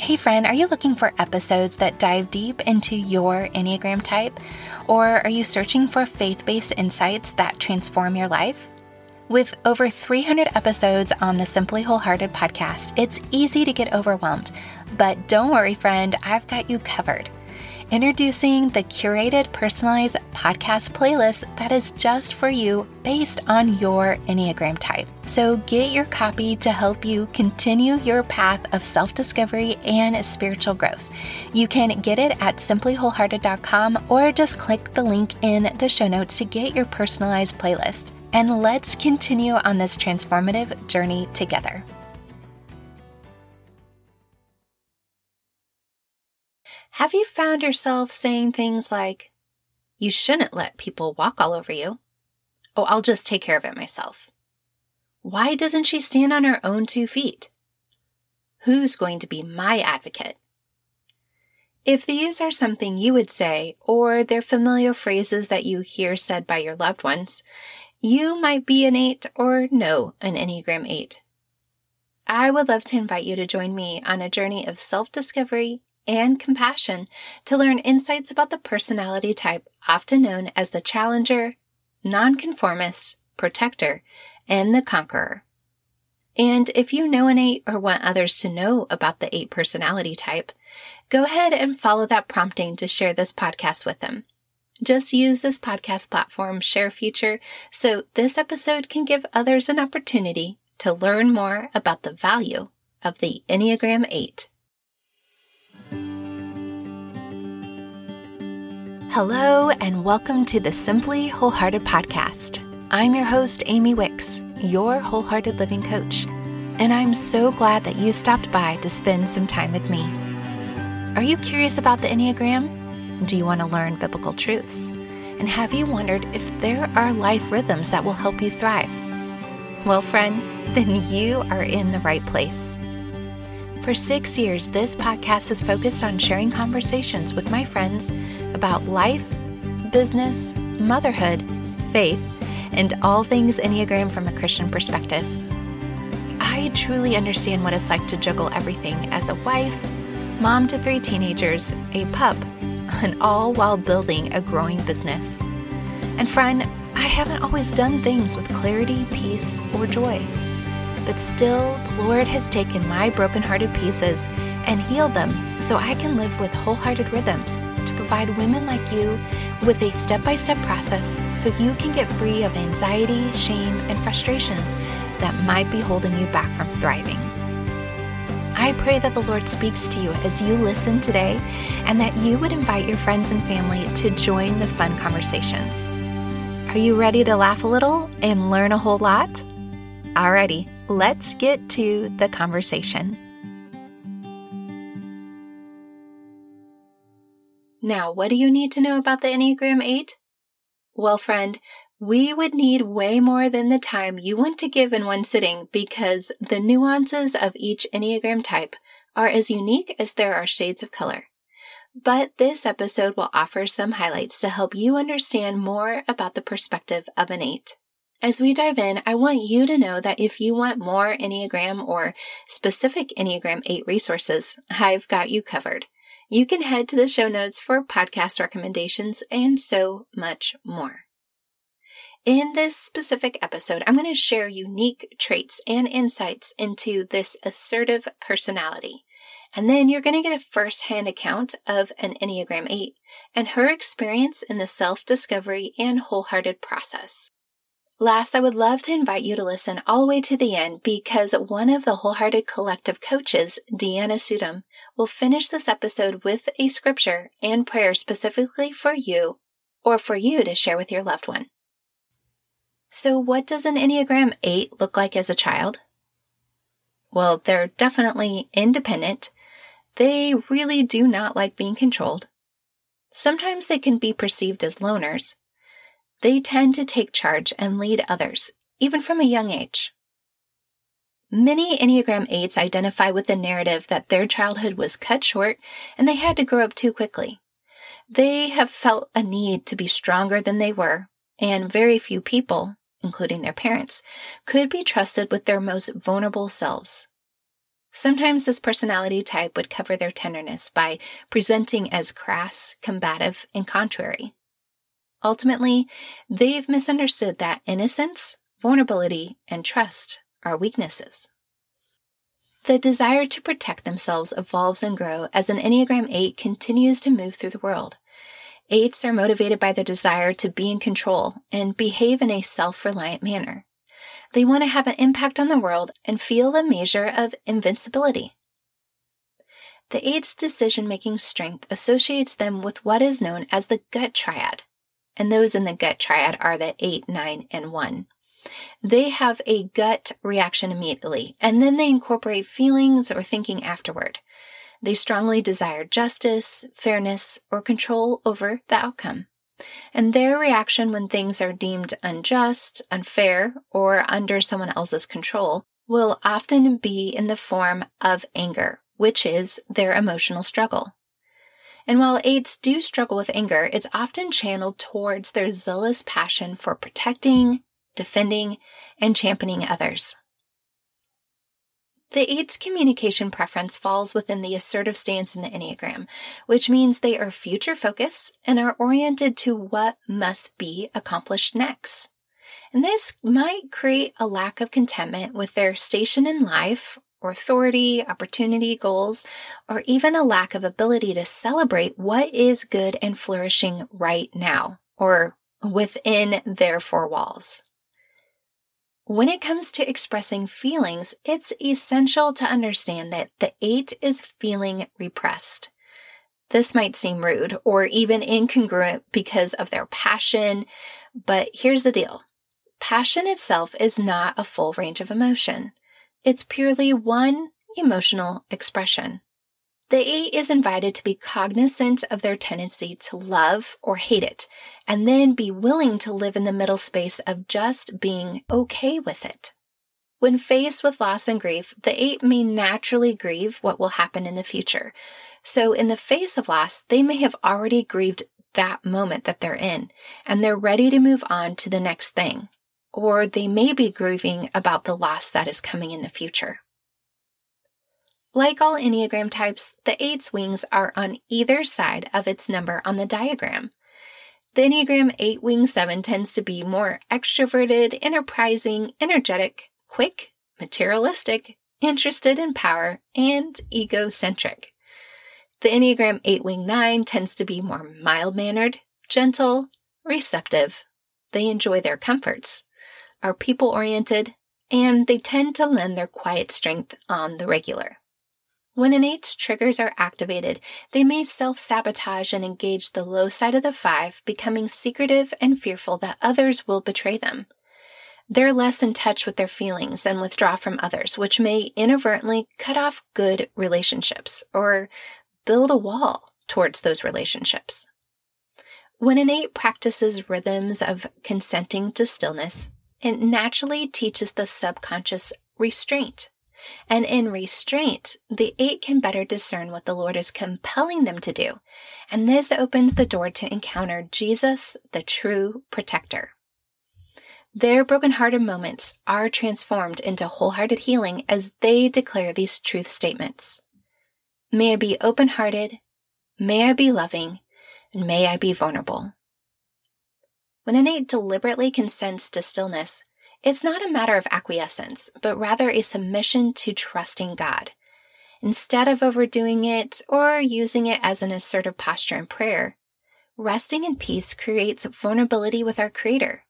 Hey, friend, are you looking for episodes that dive deep into your Enneagram type? Or are you searching for faith based insights that transform your life? With over 300 episodes on the Simply Wholehearted podcast, it's easy to get overwhelmed. But don't worry, friend, I've got you covered. Introducing the curated personalized podcast playlist that is just for you based on your Enneagram type. So get your copy to help you continue your path of self discovery and spiritual growth. You can get it at simplywholehearted.com or just click the link in the show notes to get your personalized playlist. And let's continue on this transformative journey together. Have you found yourself saying things like, You shouldn't let people walk all over you? Oh, I'll just take care of it myself. Why doesn't she stand on her own two feet? Who's going to be my advocate? If these are something you would say, or they're familiar phrases that you hear said by your loved ones, you might be an 8 or no an Enneagram 8. I would love to invite you to join me on a journey of self discovery and compassion to learn insights about the personality type often known as the challenger, nonconformist, protector, and the conqueror. And if you know an eight or want others to know about the eight personality type, go ahead and follow that prompting to share this podcast with them. Just use this podcast platform share feature so this episode can give others an opportunity to learn more about the value of the Enneagram 8. Hello, and welcome to the Simply Wholehearted podcast. I'm your host, Amy Wicks, your wholehearted living coach, and I'm so glad that you stopped by to spend some time with me. Are you curious about the Enneagram? Do you want to learn biblical truths? And have you wondered if there are life rhythms that will help you thrive? Well, friend, then you are in the right place. For six years, this podcast has focused on sharing conversations with my friends about life, business, motherhood, faith, and all things Enneagram from a Christian perspective. I truly understand what it's like to juggle everything as a wife, mom to three teenagers, a pup, and all while building a growing business. And friend, I haven't always done things with clarity, peace, or joy. But still, the Lord has taken my brokenhearted pieces and healed them so I can live with wholehearted rhythms to provide women like you with a step by step process so you can get free of anxiety, shame, and frustrations that might be holding you back from thriving. I pray that the Lord speaks to you as you listen today and that you would invite your friends and family to join the fun conversations. Are you ready to laugh a little and learn a whole lot? Alrighty, let's get to the conversation. Now, what do you need to know about the Enneagram 8? Well, friend, we would need way more than the time you want to give in one sitting because the nuances of each Enneagram type are as unique as there are shades of color. But this episode will offer some highlights to help you understand more about the perspective of an 8. As we dive in, I want you to know that if you want more Enneagram or specific Enneagram 8 resources, I've got you covered. You can head to the show notes for podcast recommendations and so much more. In this specific episode, I'm going to share unique traits and insights into this assertive personality. And then you're going to get a first hand account of an Enneagram 8 and her experience in the self discovery and wholehearted process. Last, I would love to invite you to listen all the way to the end because one of the Wholehearted Collective coaches, Deanna Sudum, will finish this episode with a scripture and prayer specifically for you or for you to share with your loved one. So, what does an Enneagram 8 look like as a child? Well, they're definitely independent. They really do not like being controlled. Sometimes they can be perceived as loners, they tend to take charge and lead others, even from a young age. Many Enneagram 8s identify with the narrative that their childhood was cut short and they had to grow up too quickly. They have felt a need to be stronger than they were, and very few people, including their parents, could be trusted with their most vulnerable selves. Sometimes this personality type would cover their tenderness by presenting as crass, combative, and contrary. Ultimately, they've misunderstood that innocence, vulnerability, and trust are weaknesses. The desire to protect themselves evolves and grows as an Enneagram 8 continues to move through the world. Eights are motivated by their desire to be in control and behave in a self reliant manner. They want to have an impact on the world and feel the measure of invincibility. The eight's decision making strength associates them with what is known as the gut triad. And those in the gut triad are the 8, 9, and 1. They have a gut reaction immediately, and then they incorporate feelings or thinking afterward. They strongly desire justice, fairness, or control over the outcome. And their reaction when things are deemed unjust, unfair, or under someone else's control will often be in the form of anger, which is their emotional struggle. And while eights do struggle with anger, it's often channeled towards their zealous passion for protecting, defending, and championing others. The eight's communication preference falls within the assertive stance in the Enneagram, which means they are future focused and are oriented to what must be accomplished next. And this might create a lack of contentment with their station in life or authority, opportunity, goals, or even a lack of ability to celebrate what is good and flourishing right now or within their four walls. When it comes to expressing feelings, it's essential to understand that the eight is feeling repressed. This might seem rude or even incongruent because of their passion, but here's the deal. Passion itself is not a full range of emotion. It's purely one emotional expression. The eight is invited to be cognizant of their tendency to love or hate it, and then be willing to live in the middle space of just being okay with it. When faced with loss and grief, the eight may naturally grieve what will happen in the future. So, in the face of loss, they may have already grieved that moment that they're in, and they're ready to move on to the next thing. Or they may be grieving about the loss that is coming in the future. Like all Enneagram types, the eight's wings are on either side of its number on the diagram. The Enneagram 8 Wing 7 tends to be more extroverted, enterprising, energetic, quick, materialistic, interested in power, and egocentric. The Enneagram 8 Wing 9 tends to be more mild mannered, gentle, receptive. They enjoy their comforts, are people oriented, and they tend to lend their quiet strength on the regular. When eight's triggers are activated, they may self sabotage and engage the low side of the five, becoming secretive and fearful that others will betray them. They're less in touch with their feelings and withdraw from others, which may inadvertently cut off good relationships or build a wall towards those relationships. When eight practices rhythms of consenting to stillness, it naturally teaches the subconscious restraint and in restraint, the eight can better discern what the Lord is compelling them to do. And this opens the door to encounter Jesus, the true protector. Their broken-hearted moments are transformed into wholehearted healing as they declare these truth statements. May I be open hearted, may I be loving, and may I be vulnerable. When eight deliberately consents to stillness, it's not a matter of acquiescence, but rather a submission to trusting God. Instead of overdoing it or using it as an assertive posture in prayer, resting in peace creates vulnerability with our Creator.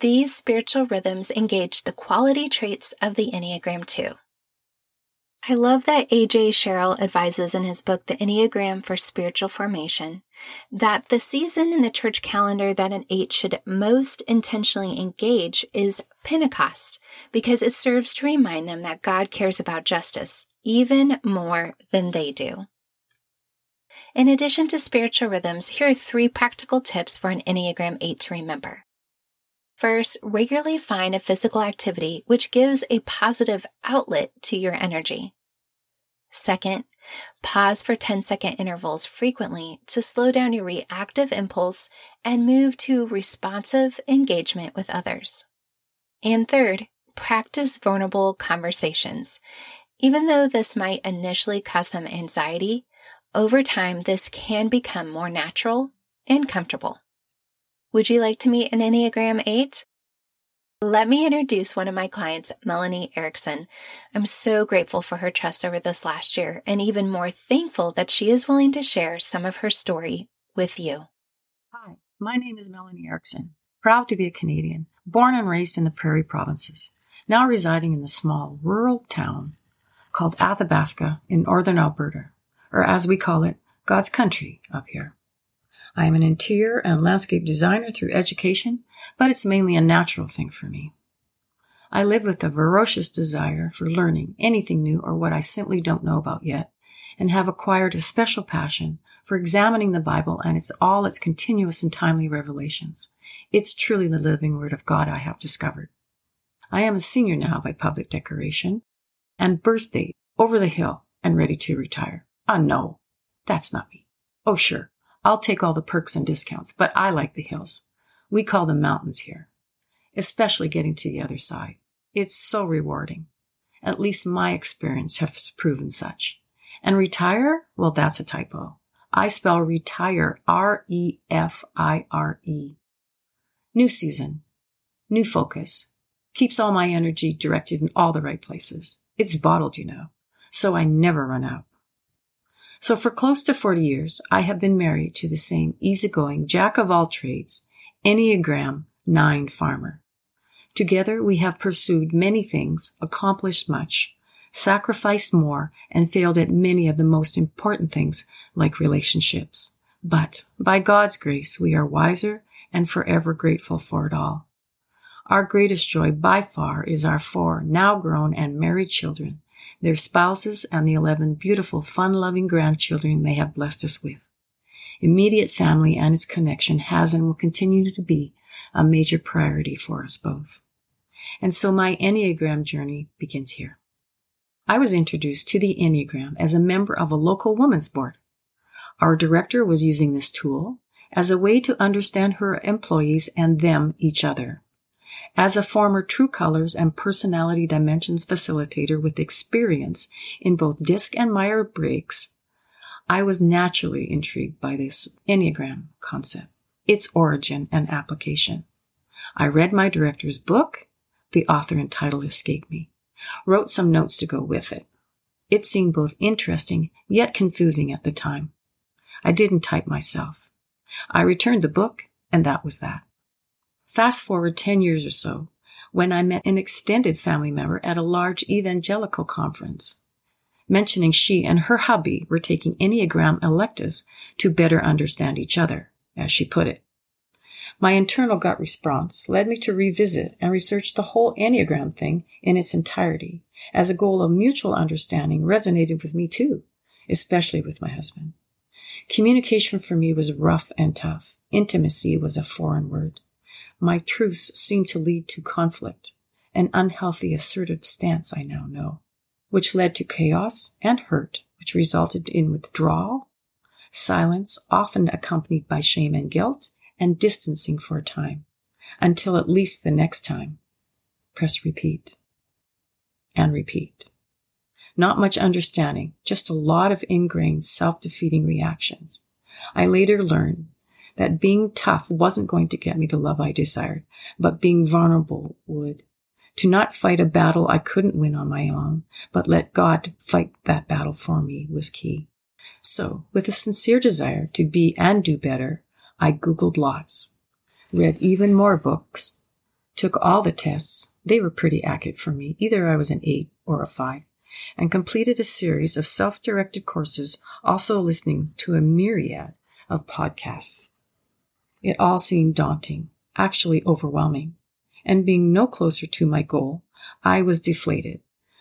These spiritual rhythms engage the quality traits of the Enneagram 2. I love that AJ Sherrill advises in his book, The Enneagram for Spiritual Formation, that the season in the church calendar that an eight should most intentionally engage is Pentecost, because it serves to remind them that God cares about justice even more than they do. In addition to spiritual rhythms, here are three practical tips for an Enneagram 8 to remember. First, regularly find a physical activity which gives a positive outlet to your energy. Second, pause for 10 second intervals frequently to slow down your reactive impulse and move to responsive engagement with others. And third, practice vulnerable conversations. Even though this might initially cause some anxiety, over time this can become more natural and comfortable. Would you like to meet an Enneagram 8? Let me introduce one of my clients, Melanie Erickson. I'm so grateful for her trust over this last year and even more thankful that she is willing to share some of her story with you. Hi, my name is Melanie Erickson. Proud to be a Canadian, born and raised in the Prairie Provinces, now residing in the small rural town called Athabasca in northern Alberta, or as we call it, God's country up here. I am an interior and landscape designer through education, but it's mainly a natural thing for me. I live with a ferocious desire for learning anything new or what I simply don't know about yet, and have acquired a special passion for examining the Bible and its all its continuous and timely revelations. It's truly the living word of God I have discovered. I am a senior now by public decoration, and birthday over the hill and ready to retire. Ah, no, that's not me. Oh, sure, I'll take all the perks and discounts, but I like the hills. We call them mountains here, especially getting to the other side. It's so rewarding. At least my experience has proven such. And retire? Well, that's a typo. I spell retire R-E-F-I-R-E. New season, new focus, keeps all my energy directed in all the right places. It's bottled, you know, so I never run out. So for close to 40 years, I have been married to the same easygoing jack of all trades, Enneagram 9 farmer. Together we have pursued many things, accomplished much, sacrificed more, and failed at many of the most important things like relationships. But by God's grace, we are wiser and forever grateful for it all. Our greatest joy by far is our four now grown and married children their spouses, and the 11 beautiful, fun loving grandchildren they have blessed us with. Immediate family and its connection has and will continue to be a major priority for us both. And so my Enneagram journey begins here. I was introduced to the Enneagram as a member of a local women's board. Our director was using this tool as a way to understand her employees and them each other. As a former True Colors and Personality Dimensions facilitator with experience in both DISC and Meyer Briggs, I was naturally intrigued by this Enneagram concept, its origin and application. I read my director's book, the author and title escape me, wrote some notes to go with it. It seemed both interesting yet confusing at the time. I didn't type myself. I returned the book, and that was that. Fast forward 10 years or so, when I met an extended family member at a large evangelical conference, mentioning she and her hubby were taking Enneagram electives to better understand each other, as she put it. My internal gut response led me to revisit and research the whole Enneagram thing in its entirety, as a goal of mutual understanding resonated with me too, especially with my husband. Communication for me was rough and tough. Intimacy was a foreign word. My truths seem to lead to conflict, an unhealthy assertive stance I now know, which led to chaos and hurt, which resulted in withdrawal, silence, often accompanied by shame and guilt, and distancing for a time, until at least the next time. Press repeat. And repeat. Not much understanding, just a lot of ingrained self-defeating reactions. I later learned that being tough wasn't going to get me the love I desired, but being vulnerable would. To not fight a battle I couldn't win on my own, but let God fight that battle for me was key. So, with a sincere desire to be and do better, I Googled lots, read even more books, took all the tests. They were pretty accurate for me. Either I was an eight or a five and completed a series of self-directed courses, also listening to a myriad of podcasts. It all seemed daunting, actually overwhelming. And being no closer to my goal, I was deflated,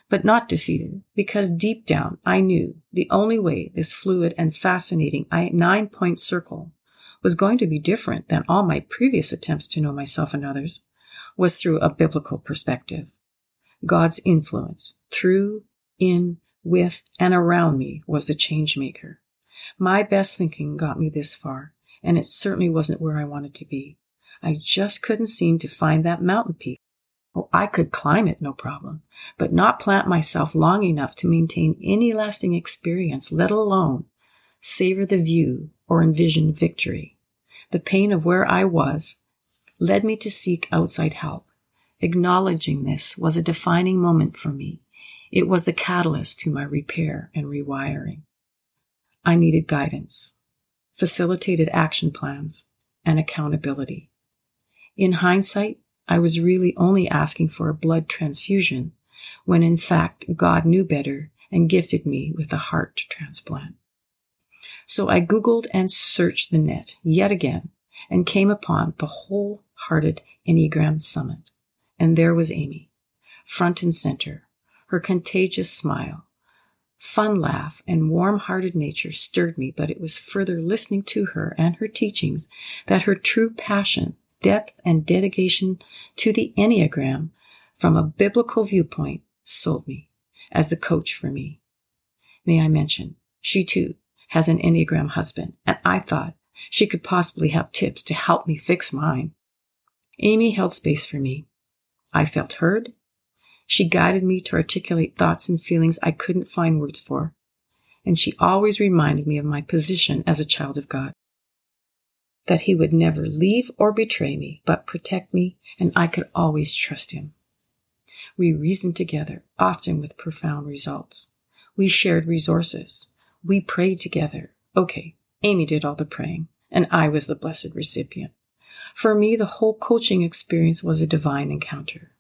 but not defeated, because deep down I knew the only way this fluid and fascinating nine point circle was going to be different than all my previous attempts to know myself and others was through a biblical perspective. God's influence through, in, with, and around me was the change maker. My best thinking got me this far, and it certainly wasn't where I wanted to be. I just couldn't seem to find that mountain peak Oh, I could climb it, no problem, but not plant myself long enough to maintain any lasting experience, let alone savor the view or envision victory. The pain of where I was led me to seek outside help. Acknowledging this was a defining moment for me. It was the catalyst to my repair and rewiring. I needed guidance, facilitated action plans, and accountability. In hindsight, I was really only asking for a blood transfusion when in fact God knew better and gifted me with a heart transplant. So I Googled and searched the net yet again and came upon the wholehearted Enneagram Summit. And there was Amy, front and center, her contagious smile. Fun laugh and warm hearted nature stirred me, but it was further listening to her and her teachings that her true passion depth and dedication to the Enneagram from a biblical viewpoint sold me as the coach for me. May I mention, she too has an Enneagram husband, and I thought she could possibly have tips to help me fix mine. Amy held space for me. I felt heard. She guided me to articulate thoughts and feelings I couldn't find words for. And she always reminded me of my position as a child of God that he would never leave or betray me, but protect me, and I could always trust him. We reasoned together, often with profound results. We shared resources. We prayed together. Okay, Amy did all the praying, and I was the blessed recipient. For me, the whole coaching experience was a divine encounter.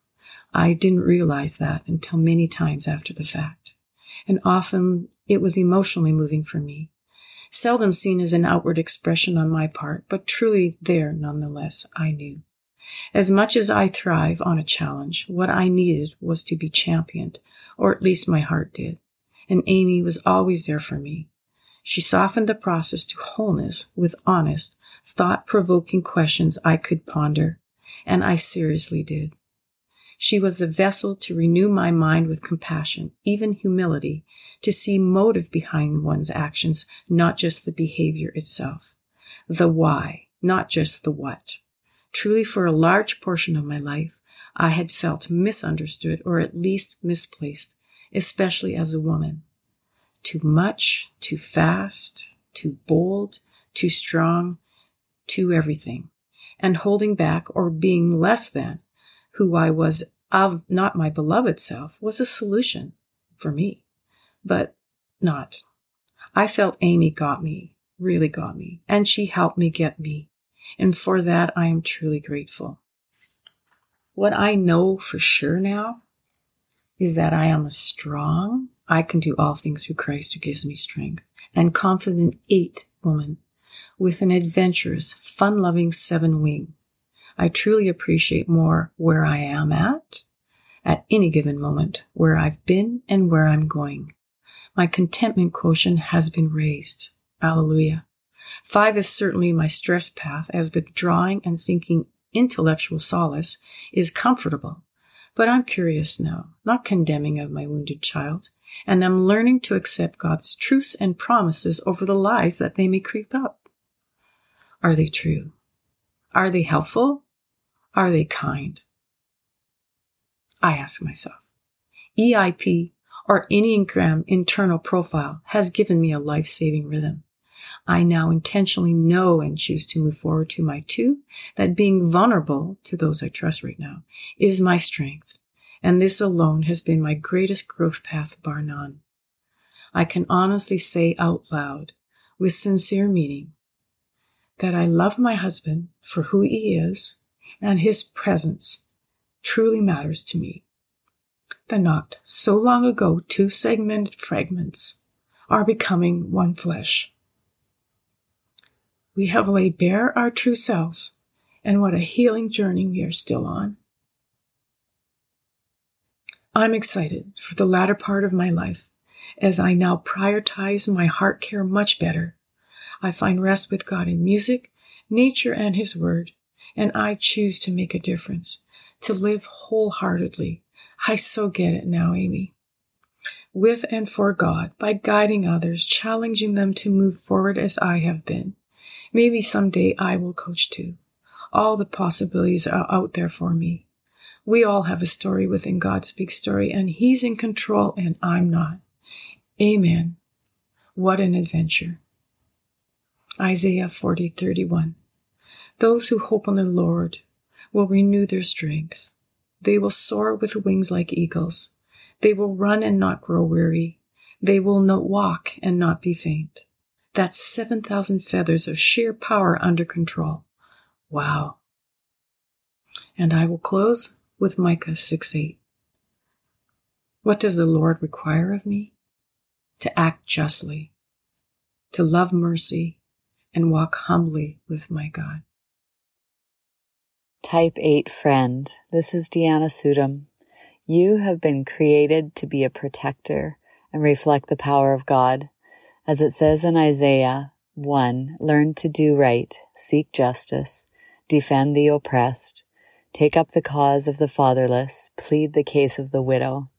I didn't realize that until many times after the fact. And often it was emotionally moving for me seldom seen as an outward expression on my part, but truly there nonetheless, I knew. As much as I thrive on a challenge, what I needed was to be championed, or at least my heart did. And Amy was always there for me. She softened the process to wholeness with honest, thought provoking questions I could ponder, and I seriously did. She was the vessel to renew my mind with compassion, even humility, to see motive behind one's actions, not just the behavior itself. The why, not just the what. Truly, for a large portion of my life, I had felt misunderstood or at least misplaced, especially as a woman. Too much, too fast, too bold, too strong, too everything. And holding back or being less than who I was of not my beloved self was a solution for me, but not. I felt Amy got me, really got me, and she helped me get me. And for that, I am truly grateful. What I know for sure now is that I am a strong, I can do all things through Christ who gives me strength, and confident eight woman with an adventurous, fun loving seven wing I truly appreciate more where I am at, at any given moment, where I've been and where I'm going. My contentment quotient has been raised. Hallelujah. Five is certainly my stress path as withdrawing and seeking intellectual solace is comfortable. But I'm curious now, not condemning of my wounded child, and I'm learning to accept God's truths and promises over the lies that they may creep up. Are they true? Are they helpful? Are they kind? I ask myself. EIP or Enneagram internal profile has given me a life saving rhythm. I now intentionally know and choose to move forward to my two, that being vulnerable to those I trust right now is my strength. And this alone has been my greatest growth path, bar none. I can honestly say out loud, with sincere meaning, that I love my husband for who he is and his presence truly matters to me. The not so long ago two segmented fragments are becoming one flesh. We have laid bare our true selves, and what a healing journey we are still on. I'm excited for the latter part of my life as I now prioritize my heart care much better. I find rest with God in music, nature, and His Word, and I choose to make a difference, to live wholeheartedly. I so get it now, Amy. With and for God, by guiding others, challenging them to move forward as I have been. Maybe someday I will coach too. All the possibilities are out there for me. We all have a story within God's big story, and He's in control, and I'm not. Amen. What an adventure. Isaiah 40 31. Those who hope on the Lord will renew their strength. They will soar with wings like eagles. They will run and not grow weary. They will not walk and not be faint. That's 7,000 feathers of sheer power under control. Wow. And I will close with Micah 6 8. What does the Lord require of me? To act justly, to love mercy, and walk humbly with my God. Type 8 friend, this is Deanna Sudum. You have been created to be a protector and reflect the power of God. As it says in Isaiah 1, learn to do right, seek justice, defend the oppressed, take up the cause of the fatherless, plead the case of the widow.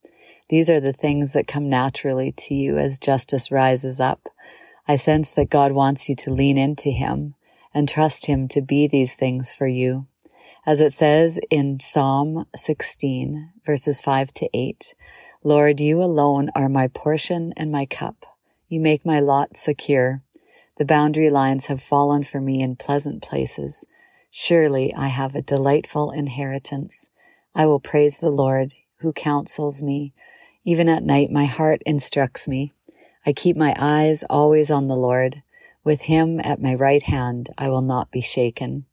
These are the things that come naturally to you as justice rises up. I sense that God wants you to lean into Him and trust Him to be these things for you. As it says in Psalm 16, verses 5 to 8, Lord, you alone are my portion and my cup. You make my lot secure. The boundary lines have fallen for me in pleasant places. Surely I have a delightful inheritance. I will praise the Lord who counsels me. Even at night, my heart instructs me. I keep my eyes always on the Lord. With him at my right hand, I will not be shaken.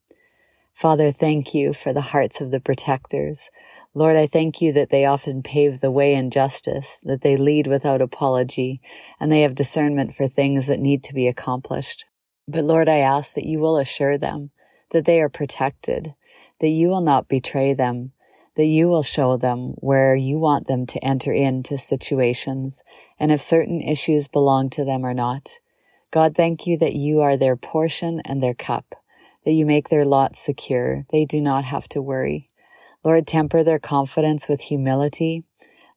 Father, thank you for the hearts of the protectors. Lord, I thank you that they often pave the way in justice, that they lead without apology, and they have discernment for things that need to be accomplished. But Lord, I ask that you will assure them that they are protected, that you will not betray them, that you will show them where you want them to enter into situations, and if certain issues belong to them or not. God, thank you that you are their portion and their cup, that you make their lot secure. They do not have to worry. Lord, temper their confidence with humility,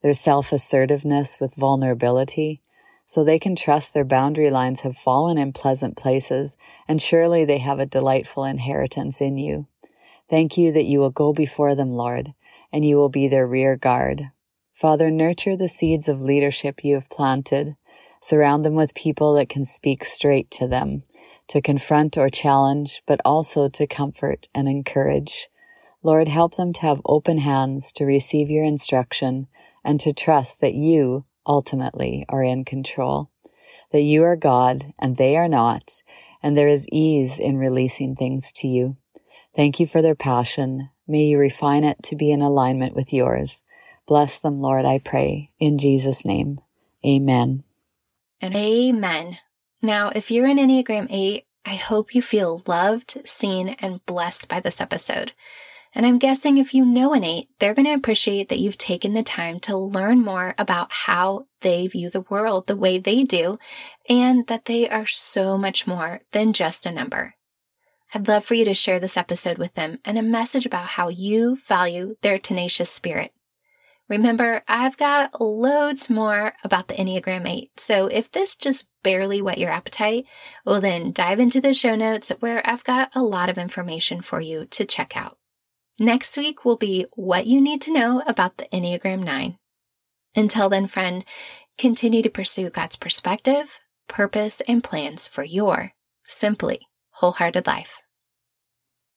their self-assertiveness with vulnerability, so they can trust their boundary lines have fallen in pleasant places, and surely they have a delightful inheritance in you. Thank you that you will go before them, Lord, and you will be their rear guard. Father, nurture the seeds of leadership you have planted. Surround them with people that can speak straight to them, to confront or challenge, but also to comfort and encourage. Lord, help them to have open hands to receive your instruction and to trust that you ultimately are in control, that you are God and they are not, and there is ease in releasing things to you. Thank you for their passion. May you refine it to be in alignment with yours. Bless them, Lord, I pray. In Jesus' name, amen. And amen. Now, if you're an Enneagram 8, I hope you feel loved, seen, and blessed by this episode. And I'm guessing if you know an eight, they're going to appreciate that you've taken the time to learn more about how they view the world the way they do, and that they are so much more than just a number. I'd love for you to share this episode with them and a message about how you value their tenacious spirit. Remember, I've got loads more about the Enneagram 8, so if this just barely whet your appetite, well, then dive into the show notes where I've got a lot of information for you to check out. Next week will be what you need to know about the Enneagram 9. Until then, friend, continue to pursue God's perspective, purpose, and plans for your simply wholehearted life.